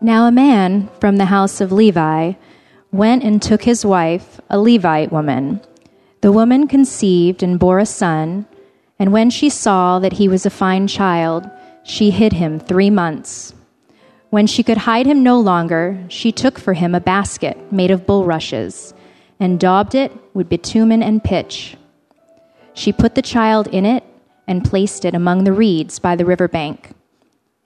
Now a man from the house of Levi went and took his wife, a Levite woman. The woman conceived and bore a son, and when she saw that he was a fine child, she hid him three months. When she could hide him no longer, she took for him a basket made of bulrushes and daubed it with bitumen and pitch. She put the child in it and placed it among the reeds by the river bank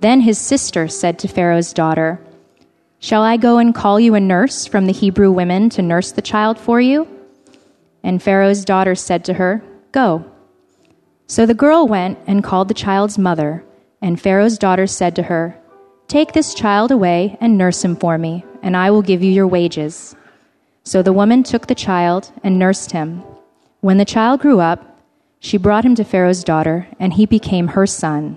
Then his sister said to Pharaoh's daughter, Shall I go and call you a nurse from the Hebrew women to nurse the child for you? And Pharaoh's daughter said to her, Go. So the girl went and called the child's mother, and Pharaoh's daughter said to her, Take this child away and nurse him for me, and I will give you your wages. So the woman took the child and nursed him. When the child grew up, she brought him to Pharaoh's daughter, and he became her son.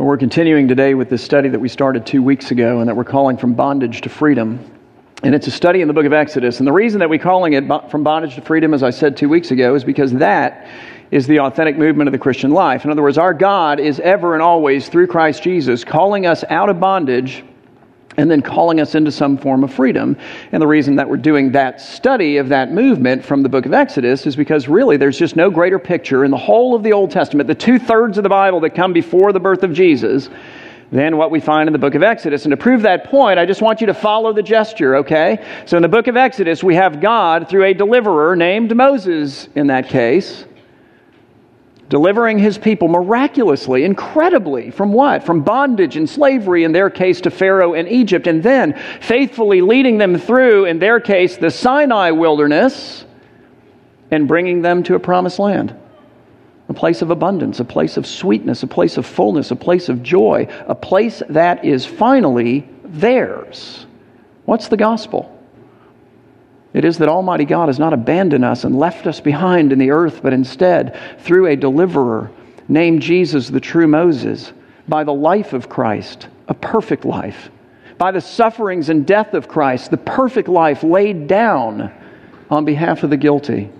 We're continuing today with this study that we started two weeks ago and that we're calling From Bondage to Freedom. And it's a study in the book of Exodus. And the reason that we're calling it From Bondage to Freedom, as I said two weeks ago, is because that is the authentic movement of the Christian life. In other words, our God is ever and always, through Christ Jesus, calling us out of bondage and then calling us into some form of freedom. And the reason that we're doing that study of that movement from the book of Exodus is because really there's just no greater picture in the whole of the Old Testament, the two thirds of the Bible that come before the birth of Jesus, than what we find in the book of Exodus. And to prove that point, I just want you to follow the gesture, okay? So in the book of Exodus, we have God through a deliverer named Moses in that case delivering his people miraculously, incredibly, from what? From bondage and slavery, in their case, to Pharaoh in Egypt, and then faithfully leading them through, in their case, the Sinai wilderness, and bringing them to a promised land. A place of abundance, a place of sweetness, a place of fullness, a place of joy, a place that is finally theirs. What's the gospel? It is that Almighty God has not abandoned us and left us behind in the earth, but instead, through a deliverer named Jesus, the true Moses, by the life of Christ, a perfect life, by the sufferings and death of Christ, the perfect life laid down on behalf of the guilty,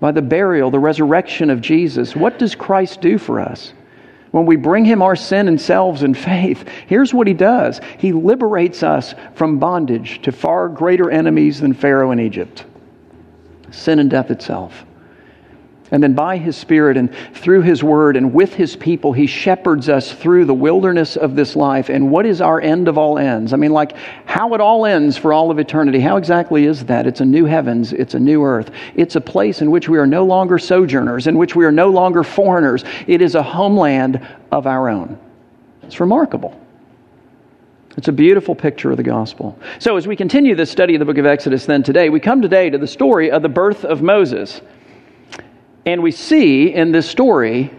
by the burial, the resurrection of Jesus, what does Christ do for us? When we bring him our sin and selves in faith, here's what he does He liberates us from bondage to far greater enemies than Pharaoh in Egypt sin and death itself. And then by His Spirit and through His Word and with His people, He shepherds us through the wilderness of this life. And what is our end of all ends? I mean, like how it all ends for all of eternity. How exactly is that? It's a new heavens, it's a new earth. It's a place in which we are no longer sojourners, in which we are no longer foreigners. It is a homeland of our own. It's remarkable. It's a beautiful picture of the gospel. So, as we continue this study of the book of Exodus, then today, we come today to the story of the birth of Moses. And we see in this story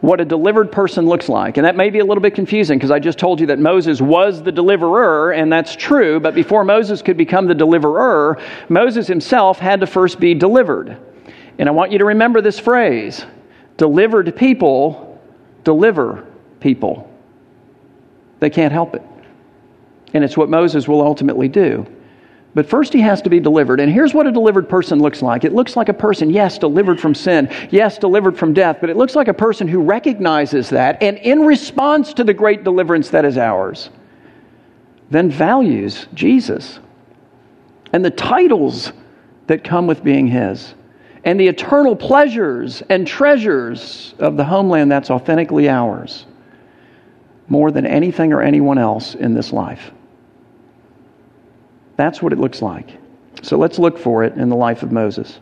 what a delivered person looks like. And that may be a little bit confusing because I just told you that Moses was the deliverer, and that's true. But before Moses could become the deliverer, Moses himself had to first be delivered. And I want you to remember this phrase delivered people deliver people. They can't help it. And it's what Moses will ultimately do. But first, he has to be delivered. And here's what a delivered person looks like it looks like a person, yes, delivered from sin, yes, delivered from death, but it looks like a person who recognizes that and, in response to the great deliverance that is ours, then values Jesus and the titles that come with being his and the eternal pleasures and treasures of the homeland that's authentically ours more than anything or anyone else in this life. That's what it looks like. So let's look for it in the life of Moses.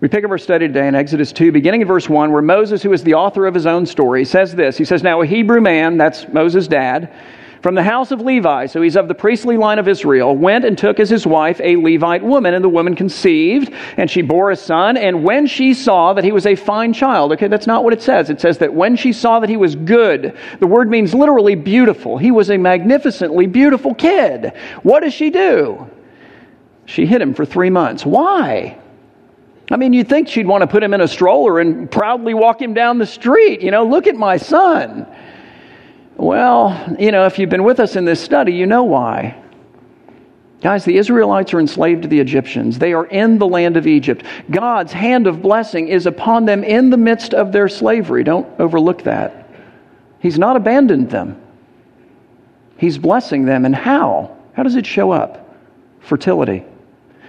We pick up our study today in Exodus 2, beginning in verse 1, where Moses, who is the author of his own story, says this. He says, Now a Hebrew man, that's Moses' dad, from the house of Levi, so he's of the priestly line of Israel, went and took as his wife a Levite woman, and the woman conceived, and she bore a son. And when she saw that he was a fine child, okay, that's not what it says. It says that when she saw that he was good, the word means literally beautiful. He was a magnificently beautiful kid. What does she do? She hid him for three months. Why? I mean, you'd think she'd want to put him in a stroller and proudly walk him down the street. You know, look at my son. Well, you know, if you've been with us in this study, you know why. Guys, the Israelites are enslaved to the Egyptians. They are in the land of Egypt. God's hand of blessing is upon them in the midst of their slavery. Don't overlook that. He's not abandoned them, He's blessing them. And how? How does it show up? Fertility.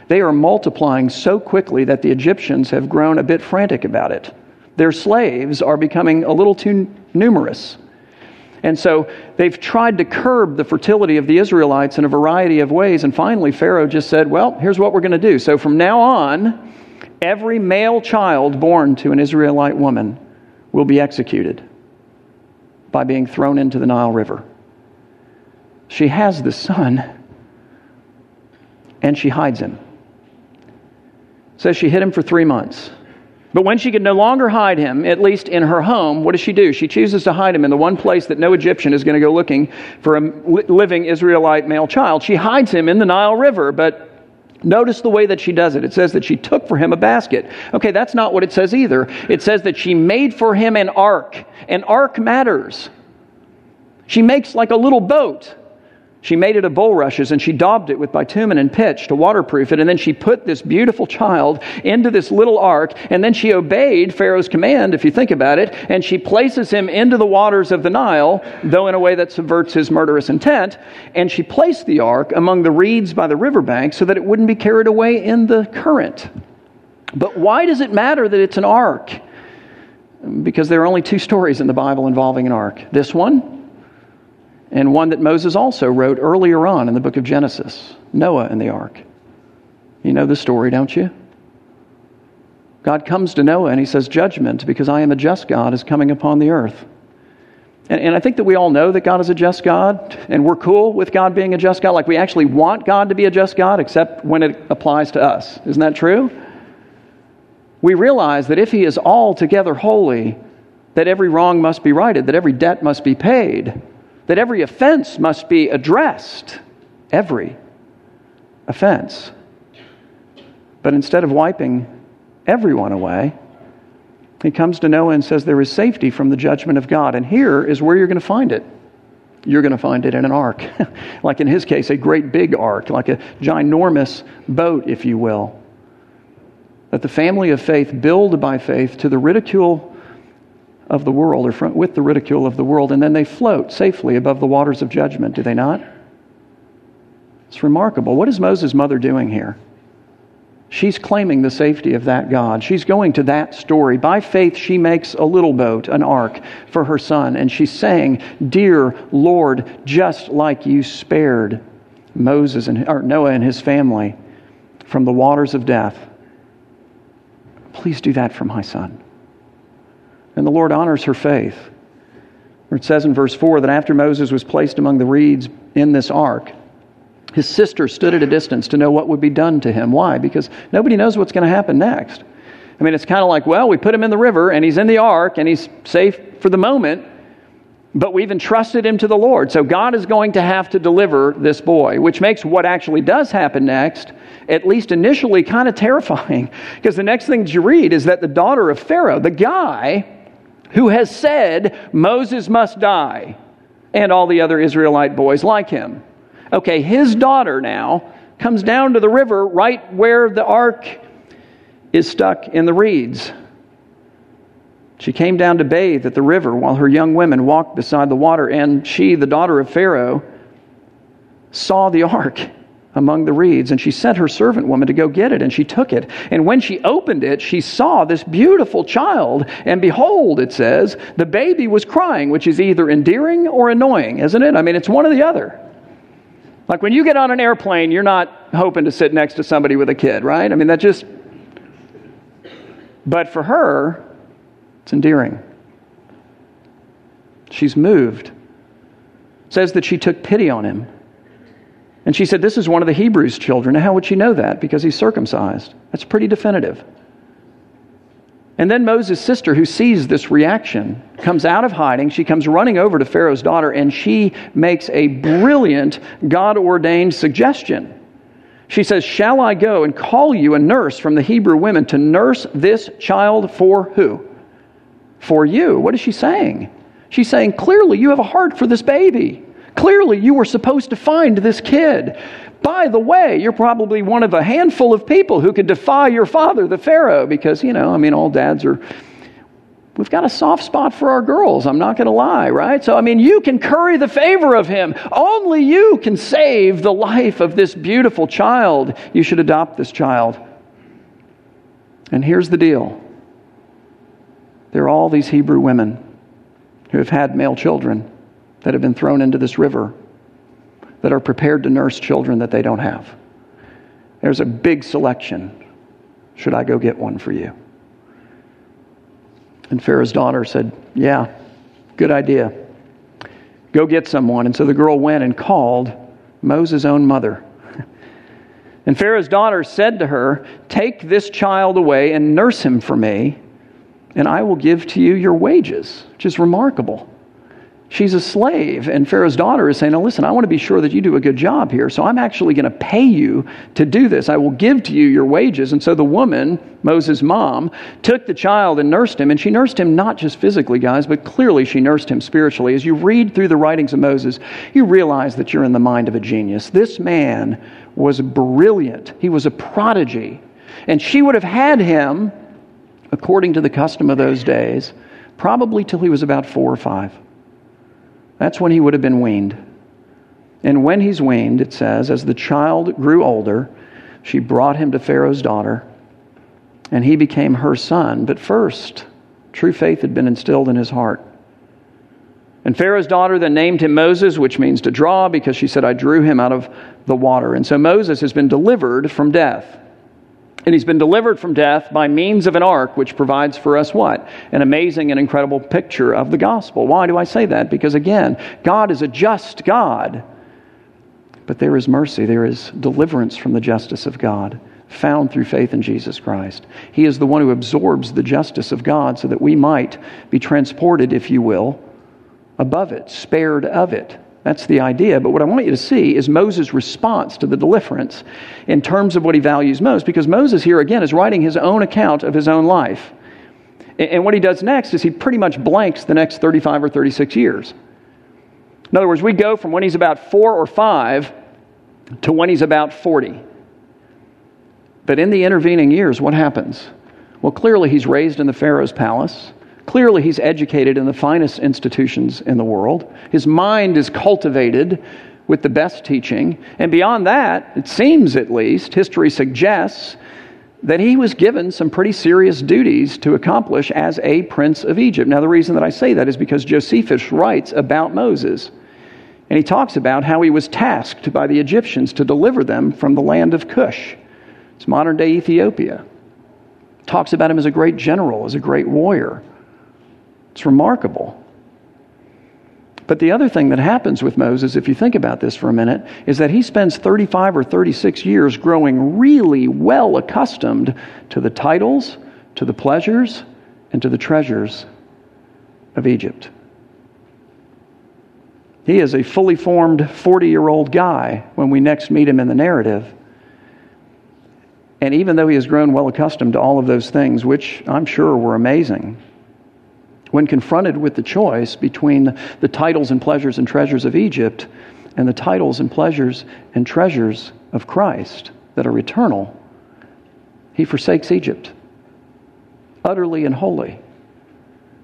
They are multiplying so quickly that the Egyptians have grown a bit frantic about it. Their slaves are becoming a little too numerous. And so they've tried to curb the fertility of the Israelites in a variety of ways. And finally, Pharaoh just said, Well, here's what we're going to do. So from now on, every male child born to an Israelite woman will be executed by being thrown into the Nile River. She has the son, and she hides him. Says she hid him for three months. But when she could no longer hide him, at least in her home, what does she do? She chooses to hide him in the one place that no Egyptian is going to go looking for a living Israelite male child. She hides him in the Nile River, but Notice the way that she does it. It says that she took for him a basket. Okay, that's not what it says either. It says that she made for him an ark. An ark matters. She makes like a little boat. She made it of bulrushes and she daubed it with bitumen and pitch to waterproof it. And then she put this beautiful child into this little ark. And then she obeyed Pharaoh's command, if you think about it. And she places him into the waters of the Nile, though in a way that subverts his murderous intent. And she placed the ark among the reeds by the riverbank so that it wouldn't be carried away in the current. But why does it matter that it's an ark? Because there are only two stories in the Bible involving an ark this one and one that Moses also wrote earlier on in the book of Genesis Noah and the ark. You know the story, don't you? God comes to Noah and he says, Judgment, because I am a just God, is coming upon the earth. And, and, I think that we all know that God is a just God, and we're cool with God being a just God. Like we actually want God to be a just God, except when it applies to us. Isn't that true? We realize that if He is altogether holy, that every wrong must be righted, that every debt must be paid that every offense must be addressed. Every offense. But instead of wiping everyone away, he comes to Noah and says there is safety from the judgment of God. And here is where you're going to find it. You're going to find it in an ark. like in his case, a great big ark, like a ginormous boat, if you will. That the family of faith build by faith to the ridicule of the world, or from, with the ridicule of the world, and then they float safely above the waters of judgment, do they not? It's remarkable. What is Moses' mother doing here? She's claiming the safety of that God. She's going to that story. By faith, she makes a little boat, an ark, for her son, and she's saying, Dear Lord, just like you spared Moses and or Noah and his family from the waters of death, please do that for my son. And the Lord honors her faith. It says in verse 4 that after Moses was placed among the reeds in this ark, his sister stood at a distance to know what would be done to him. Why? Because nobody knows what's going to happen next. I mean, it's kind of like, well, we put him in the river and he's in the ark and he's safe for the moment, but we've entrusted him to the Lord. So God is going to have to deliver this boy, which makes what actually does happen next, at least initially, kind of terrifying. Because the next thing you read is that the daughter of Pharaoh, the guy who has said Moses must die, and all the other Israelite boys like him. Okay, his daughter now comes down to the river right where the ark is stuck in the reeds. She came down to bathe at the river while her young women walked beside the water, and she, the daughter of Pharaoh, saw the ark among the reeds, and she sent her servant woman to go get it, and she took it. And when she opened it, she saw this beautiful child, and behold, it says, the baby was crying, which is either endearing or annoying, isn't it? I mean, it's one or the other. Like when you get on an airplane, you're not hoping to sit next to somebody with a kid, right? I mean, that just. But for her, it's endearing. She's moved. says that she took pity on him. And she said, This is one of the Hebrews' children. Now, how would she know that? Because he's circumcised. That's pretty definitive. And then Moses' sister, who sees this reaction, comes out of hiding. She comes running over to Pharaoh's daughter, and she makes a brilliant, God ordained suggestion. She says, Shall I go and call you a nurse from the Hebrew women to nurse this child for who? For you. What is she saying? She's saying, Clearly, you have a heart for this baby. Clearly, you were supposed to find this kid. By the way, you're probably one of a handful of people who could defy your father, the Pharaoh, because, you know, I mean, all dads are. We've got a soft spot for our girls, I'm not going to lie, right? So, I mean, you can curry the favor of him. Only you can save the life of this beautiful child. You should adopt this child. And here's the deal there are all these Hebrew women who have had male children that have been thrown into this river that are prepared to nurse children that they don't have. There's a big selection. Should I go get one for you? And Pharaoh's daughter said, Yeah, good idea. Go get someone. And so the girl went and called Moses' own mother. And Pharaoh's daughter said to her, Take this child away and nurse him for me, and I will give to you your wages, which is remarkable. She's a slave, and Pharaoh's daughter is saying, Now listen, I want to be sure that you do a good job here, so I'm actually going to pay you to do this. I will give to you your wages. And so the woman, Moses' mom, took the child and nursed him, and she nursed him not just physically, guys, but clearly she nursed him spiritually. As you read through the writings of Moses, you realize that you're in the mind of a genius. This man was brilliant, he was a prodigy. And she would have had him, according to the custom of those days, probably till he was about four or five. That's when he would have been weaned. And when he's weaned, it says, as the child grew older, she brought him to Pharaoh's daughter, and he became her son. But first, true faith had been instilled in his heart. And Pharaoh's daughter then named him Moses, which means to draw, because she said, I drew him out of the water. And so Moses has been delivered from death. And he's been delivered from death by means of an ark, which provides for us what? An amazing and incredible picture of the gospel. Why do I say that? Because again, God is a just God. But there is mercy, there is deliverance from the justice of God found through faith in Jesus Christ. He is the one who absorbs the justice of God so that we might be transported, if you will, above it, spared of it. That's the idea. But what I want you to see is Moses' response to the deliverance in terms of what he values most, because Moses here, again, is writing his own account of his own life. And what he does next is he pretty much blanks the next 35 or 36 years. In other words, we go from when he's about four or five to when he's about 40. But in the intervening years, what happens? Well, clearly he's raised in the Pharaoh's palace. Clearly, he's educated in the finest institutions in the world. His mind is cultivated with the best teaching. And beyond that, it seems at least, history suggests that he was given some pretty serious duties to accomplish as a prince of Egypt. Now, the reason that I say that is because Josephus writes about Moses. And he talks about how he was tasked by the Egyptians to deliver them from the land of Cush. It's modern day Ethiopia. Talks about him as a great general, as a great warrior. It's remarkable. But the other thing that happens with Moses, if you think about this for a minute, is that he spends 35 or 36 years growing really well accustomed to the titles, to the pleasures, and to the treasures of Egypt. He is a fully formed 40 year old guy when we next meet him in the narrative. And even though he has grown well accustomed to all of those things, which I'm sure were amazing, when confronted with the choice between the titles and pleasures and treasures of Egypt and the titles and pleasures and treasures of Christ that are eternal, he forsakes Egypt utterly and wholly.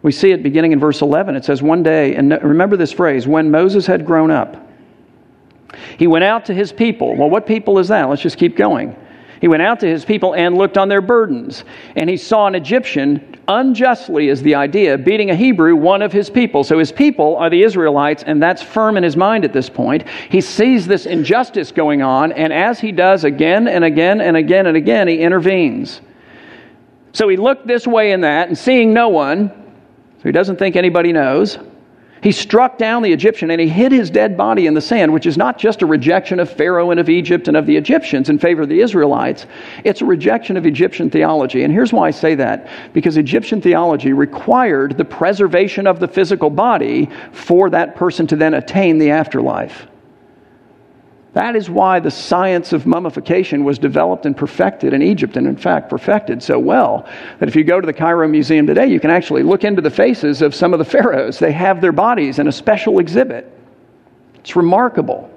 We see it beginning in verse 11. It says, One day, and remember this phrase, when Moses had grown up, he went out to his people. Well, what people is that? Let's just keep going. He went out to his people and looked on their burdens. And he saw an Egyptian, unjustly is the idea, beating a Hebrew, one of his people. So his people are the Israelites, and that's firm in his mind at this point. He sees this injustice going on, and as he does again and again and again and again, he intervenes. So he looked this way and that, and seeing no one, so he doesn't think anybody knows, he struck down the Egyptian and he hid his dead body in the sand, which is not just a rejection of Pharaoh and of Egypt and of the Egyptians in favor of the Israelites. It's a rejection of Egyptian theology. And here's why I say that because Egyptian theology required the preservation of the physical body for that person to then attain the afterlife. That is why the science of mummification was developed and perfected in Egypt, and in fact, perfected so well that if you go to the Cairo Museum today, you can actually look into the faces of some of the pharaohs. They have their bodies in a special exhibit. It's remarkable.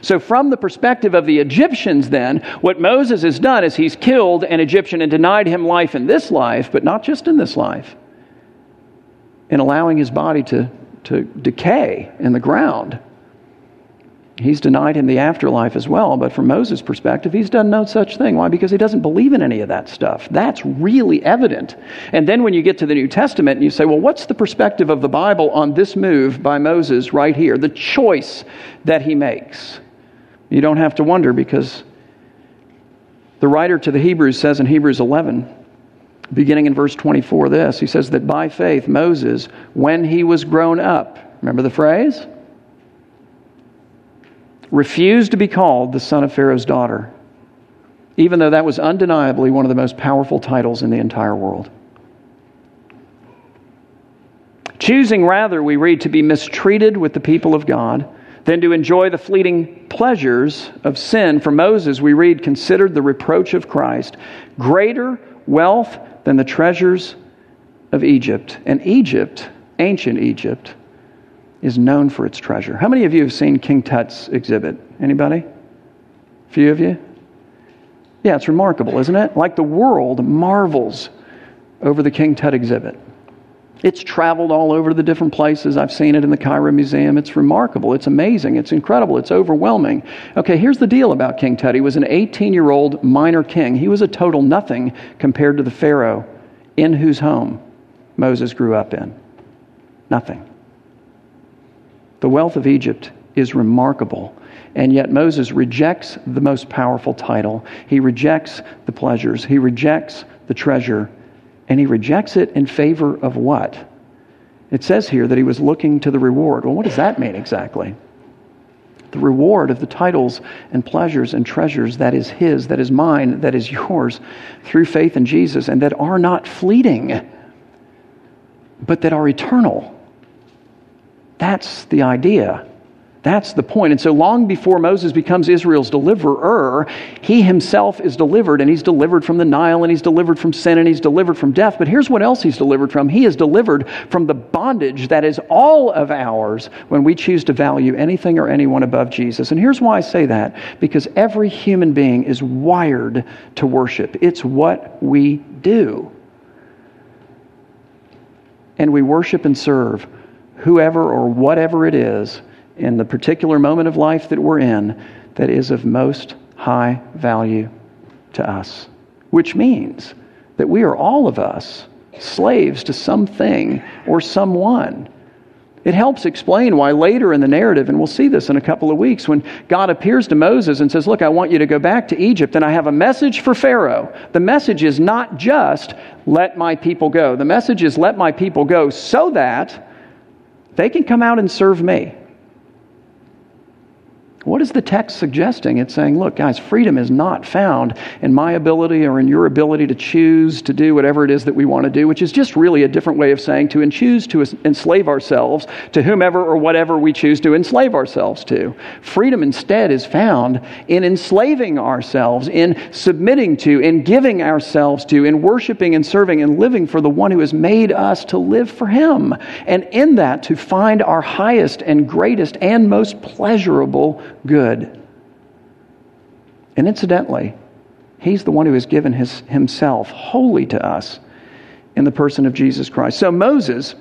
So, from the perspective of the Egyptians, then, what Moses has done is he's killed an Egyptian and denied him life in this life, but not just in this life, in allowing his body to, to decay in the ground he's denied him the afterlife as well. But from Moses' perspective, he's done no such thing. Why? Because he doesn't believe in any of that stuff. That's really evident. And then when you get to the New Testament and you say, well, what's the perspective of the Bible on this move by Moses right here? The choice that he makes. You don't have to wonder because the writer to the Hebrews says in Hebrews 11, beginning in verse 24, this he says that by faith, Moses, when he was grown up, remember the phrase? Refused to be called the son of Pharaoh's daughter, even though that was undeniably one of the most powerful titles in the entire world. Choosing rather, we read, to be mistreated with the people of God than to enjoy the fleeting pleasures of sin. For Moses, we read, considered the reproach of Christ greater wealth than the treasures of Egypt. And Egypt, ancient Egypt, is known for its treasure. How many of you have seen King Tut's exhibit? Anybody? A few of you? Yeah, it's remarkable, isn't it? Like the world marvels over the King Tut exhibit. It's traveled all over the different places. I've seen it in the Cairo Museum. It's remarkable. It's amazing. It's incredible. It's overwhelming. Okay, here's the deal about King Tut. He was an 18 year old minor king. He was a total nothing compared to the Pharaoh in whose home Moses grew up in. Nothing. The wealth of Egypt is remarkable. And yet Moses rejects the most powerful title. He rejects the pleasures. He rejects the treasure. And he rejects it in favor of what? It says here that he was looking to the reward. Well, what does that mean exactly? The reward of the titles and pleasures and treasures that is his, that is mine, that is yours through faith in Jesus, and that are not fleeting, but that are eternal. That's the idea. That's the point. And so, long before Moses becomes Israel's deliverer, he himself is delivered, and he's delivered from the Nile, and he's delivered from sin, and he's delivered from death. But here's what else he's delivered from he is delivered from the bondage that is all of ours when we choose to value anything or anyone above Jesus. And here's why I say that because every human being is wired to worship, it's what we do. And we worship and serve whoever or whatever it is in the particular moment of life that we're in that is of most high value to us. Which means that we are all of us slaves to something or someone. It helps explain why later in the narrative, and we'll see this in a couple of weeks, when God appears to Moses and says, Look, I want you to go back to Egypt, and I have a message for Pharaoh. The message is not just, Let my people go. The message is, Let my people go so that they can come out and serve me. What is the text suggesting? It's saying, look, guys, freedom is not found in my ability or in your ability to choose to do whatever it is that we want to do, which is just really a different way of saying to choose to enslave ourselves to whomever or whatever we choose to enslave ourselves to. Freedom instead is found in enslaving ourselves, in submitting to, in giving ourselves to, in worshiping and serving and living for the one who has made us to live for him. And in that, to find our highest and greatest and most pleasurable good. And incidentally, he's the one who has given his, himself wholly to us in the person of Jesus Christ. So Moses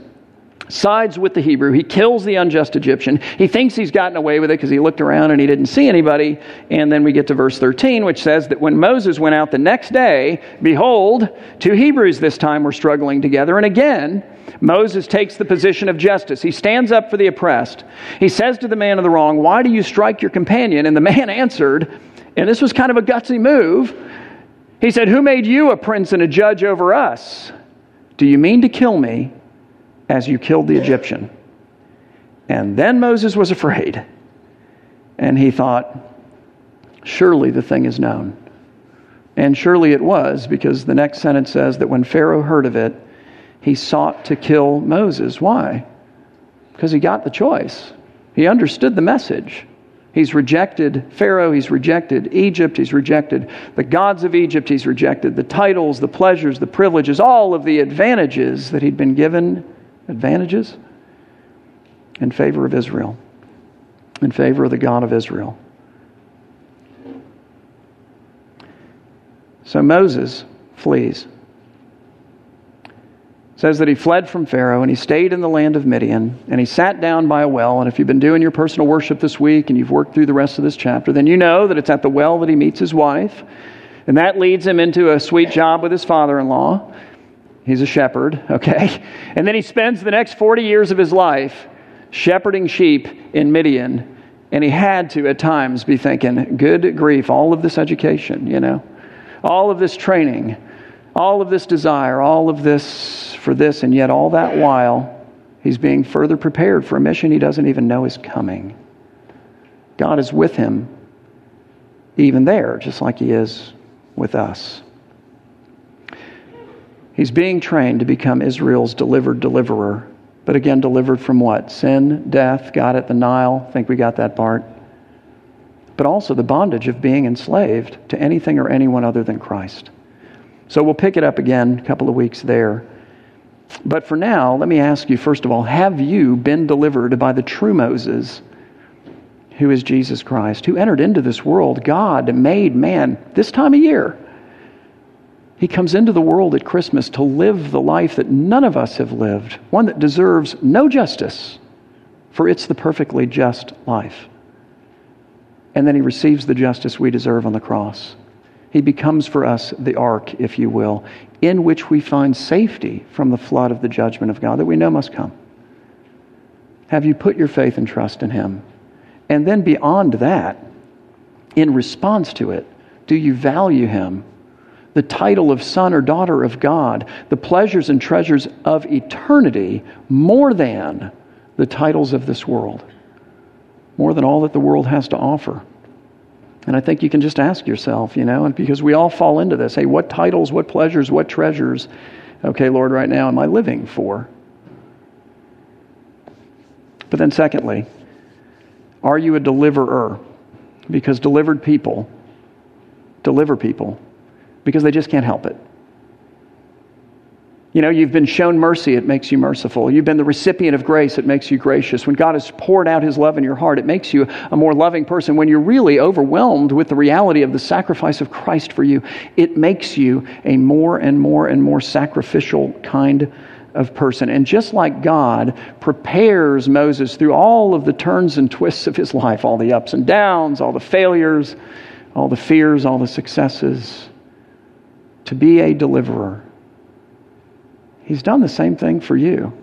sides with the Hebrew. He kills the unjust Egyptian. He thinks he's gotten away with it because he looked around and he didn't see anybody. And then we get to verse 13, which says that when Moses went out the next day, behold, two Hebrews this time were struggling together. And again, Moses takes the position of justice. He stands up for the oppressed. He says to the man of the wrong, Why do you strike your companion? And the man answered, and this was kind of a gutsy move. He said, Who made you a prince and a judge over us? Do you mean to kill me? As you killed the Egyptian. And then Moses was afraid. And he thought, surely the thing is known. And surely it was, because the next sentence says that when Pharaoh heard of it, he sought to kill Moses. Why? Because he got the choice. He understood the message. He's rejected Pharaoh, he's rejected Egypt, he's rejected the gods of Egypt, he's rejected the titles, the pleasures, the privileges, all of the advantages that he'd been given advantages in favor of Israel, in favor of the God of Israel. So Moses flees. says that he fled from Pharaoh and he stayed in the land of Midian and he sat down by a well. And if you've been doing your personal worship this week and you've worked through the rest of this chapter, then you know that it's at the well that he meets his wife. And that leads him into a sweet job with his father in law. He's a shepherd, okay? And then he spends the next 40 years of his life shepherding sheep in Midian. And he had to, at times, be thinking, good grief, all of this education, you know, all of this training, all of this desire, all of this for this, and yet all that while, he's being further prepared for a mission he doesn't even know is coming. God is with him, even there, just like he is with us. He's being trained to become Israel's delivered deliverer. But again, delivered from what? Sin, death, got it, the Nile. think we got that part. But also the bondage of being enslaved to anything or anyone other than Christ. So we'll pick it up again a couple of weeks there. But for now, let me ask you first of all have you been delivered by the true Moses, who is Jesus Christ, who entered into this world? God made man this time of year he comes into the world at Christmas to live the life that none of us have lived, one that deserves no justice, for it's the perfectly just life. And then he receives the justice we deserve on the cross. He becomes for us the ark, if you will, in which we find safety from the flood of the judgment of God that we know must come. Have you put your faith and trust in him? And then beyond that, in response to it, do you value him the title of son or daughter of God, the pleasures and treasures of eternity more than the titles of this world, more than all that the world has to offer. And I think you can just ask yourself, you know, and because we all fall into this hey, what titles, what pleasures, what treasures, okay, Lord, right now am I living for? But then, secondly, are you a deliverer? Because delivered people deliver people because they just can't help it. You know, you've been shown mercy, it makes you merciful. You've been the recipient of grace, it makes you gracious. When God has poured out his love in your heart, it makes you a more loving person. When you're really overwhelmed with the reality of the sacrifice of Christ for you, it makes you a more and more and more sacrificial kind of person. And just like God prepares Moses through all of the turns and twists of his life, all the ups and downs, all the failures, all the fears, all the successes, to be a deliverer. He's done the same thing for you.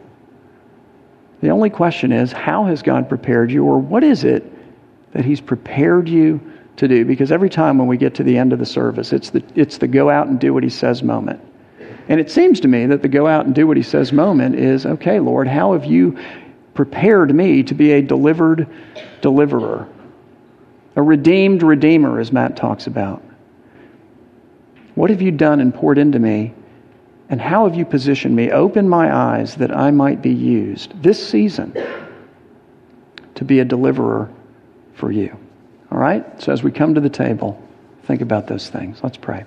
The only question is how has God prepared you, or what is it that He's prepared you to do? Because every time when we get to the end of the service, it's the, it's the go out and do what He says moment. And it seems to me that the go out and do what He says moment is okay, Lord, how have you prepared me to be a delivered deliverer? A redeemed redeemer, as Matt talks about. What have you done and poured into me? And how have you positioned me? Open my eyes that I might be used this season to be a deliverer for you. All right? So as we come to the table, think about those things. Let's pray.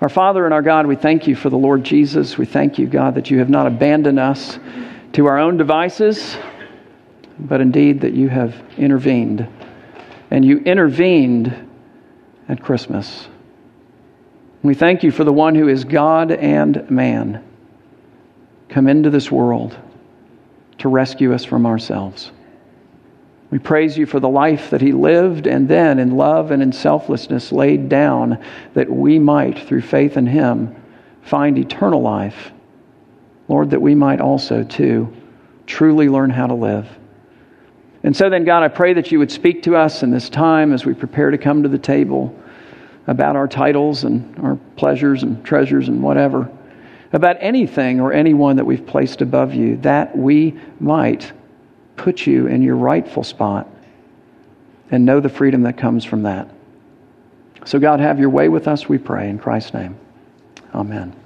Our Father and our God, we thank you for the Lord Jesus. We thank you, God, that you have not abandoned us to our own devices, but indeed that you have intervened. And you intervened at Christmas. We thank you for the one who is God and man come into this world to rescue us from ourselves. We praise you for the life that he lived and then in love and in selflessness laid down that we might, through faith in him, find eternal life. Lord, that we might also, too, truly learn how to live. And so then, God, I pray that you would speak to us in this time as we prepare to come to the table about our titles and our pleasures and treasures and whatever, about anything or anyone that we've placed above you, that we might put you in your rightful spot and know the freedom that comes from that. So, God, have your way with us, we pray, in Christ's name. Amen.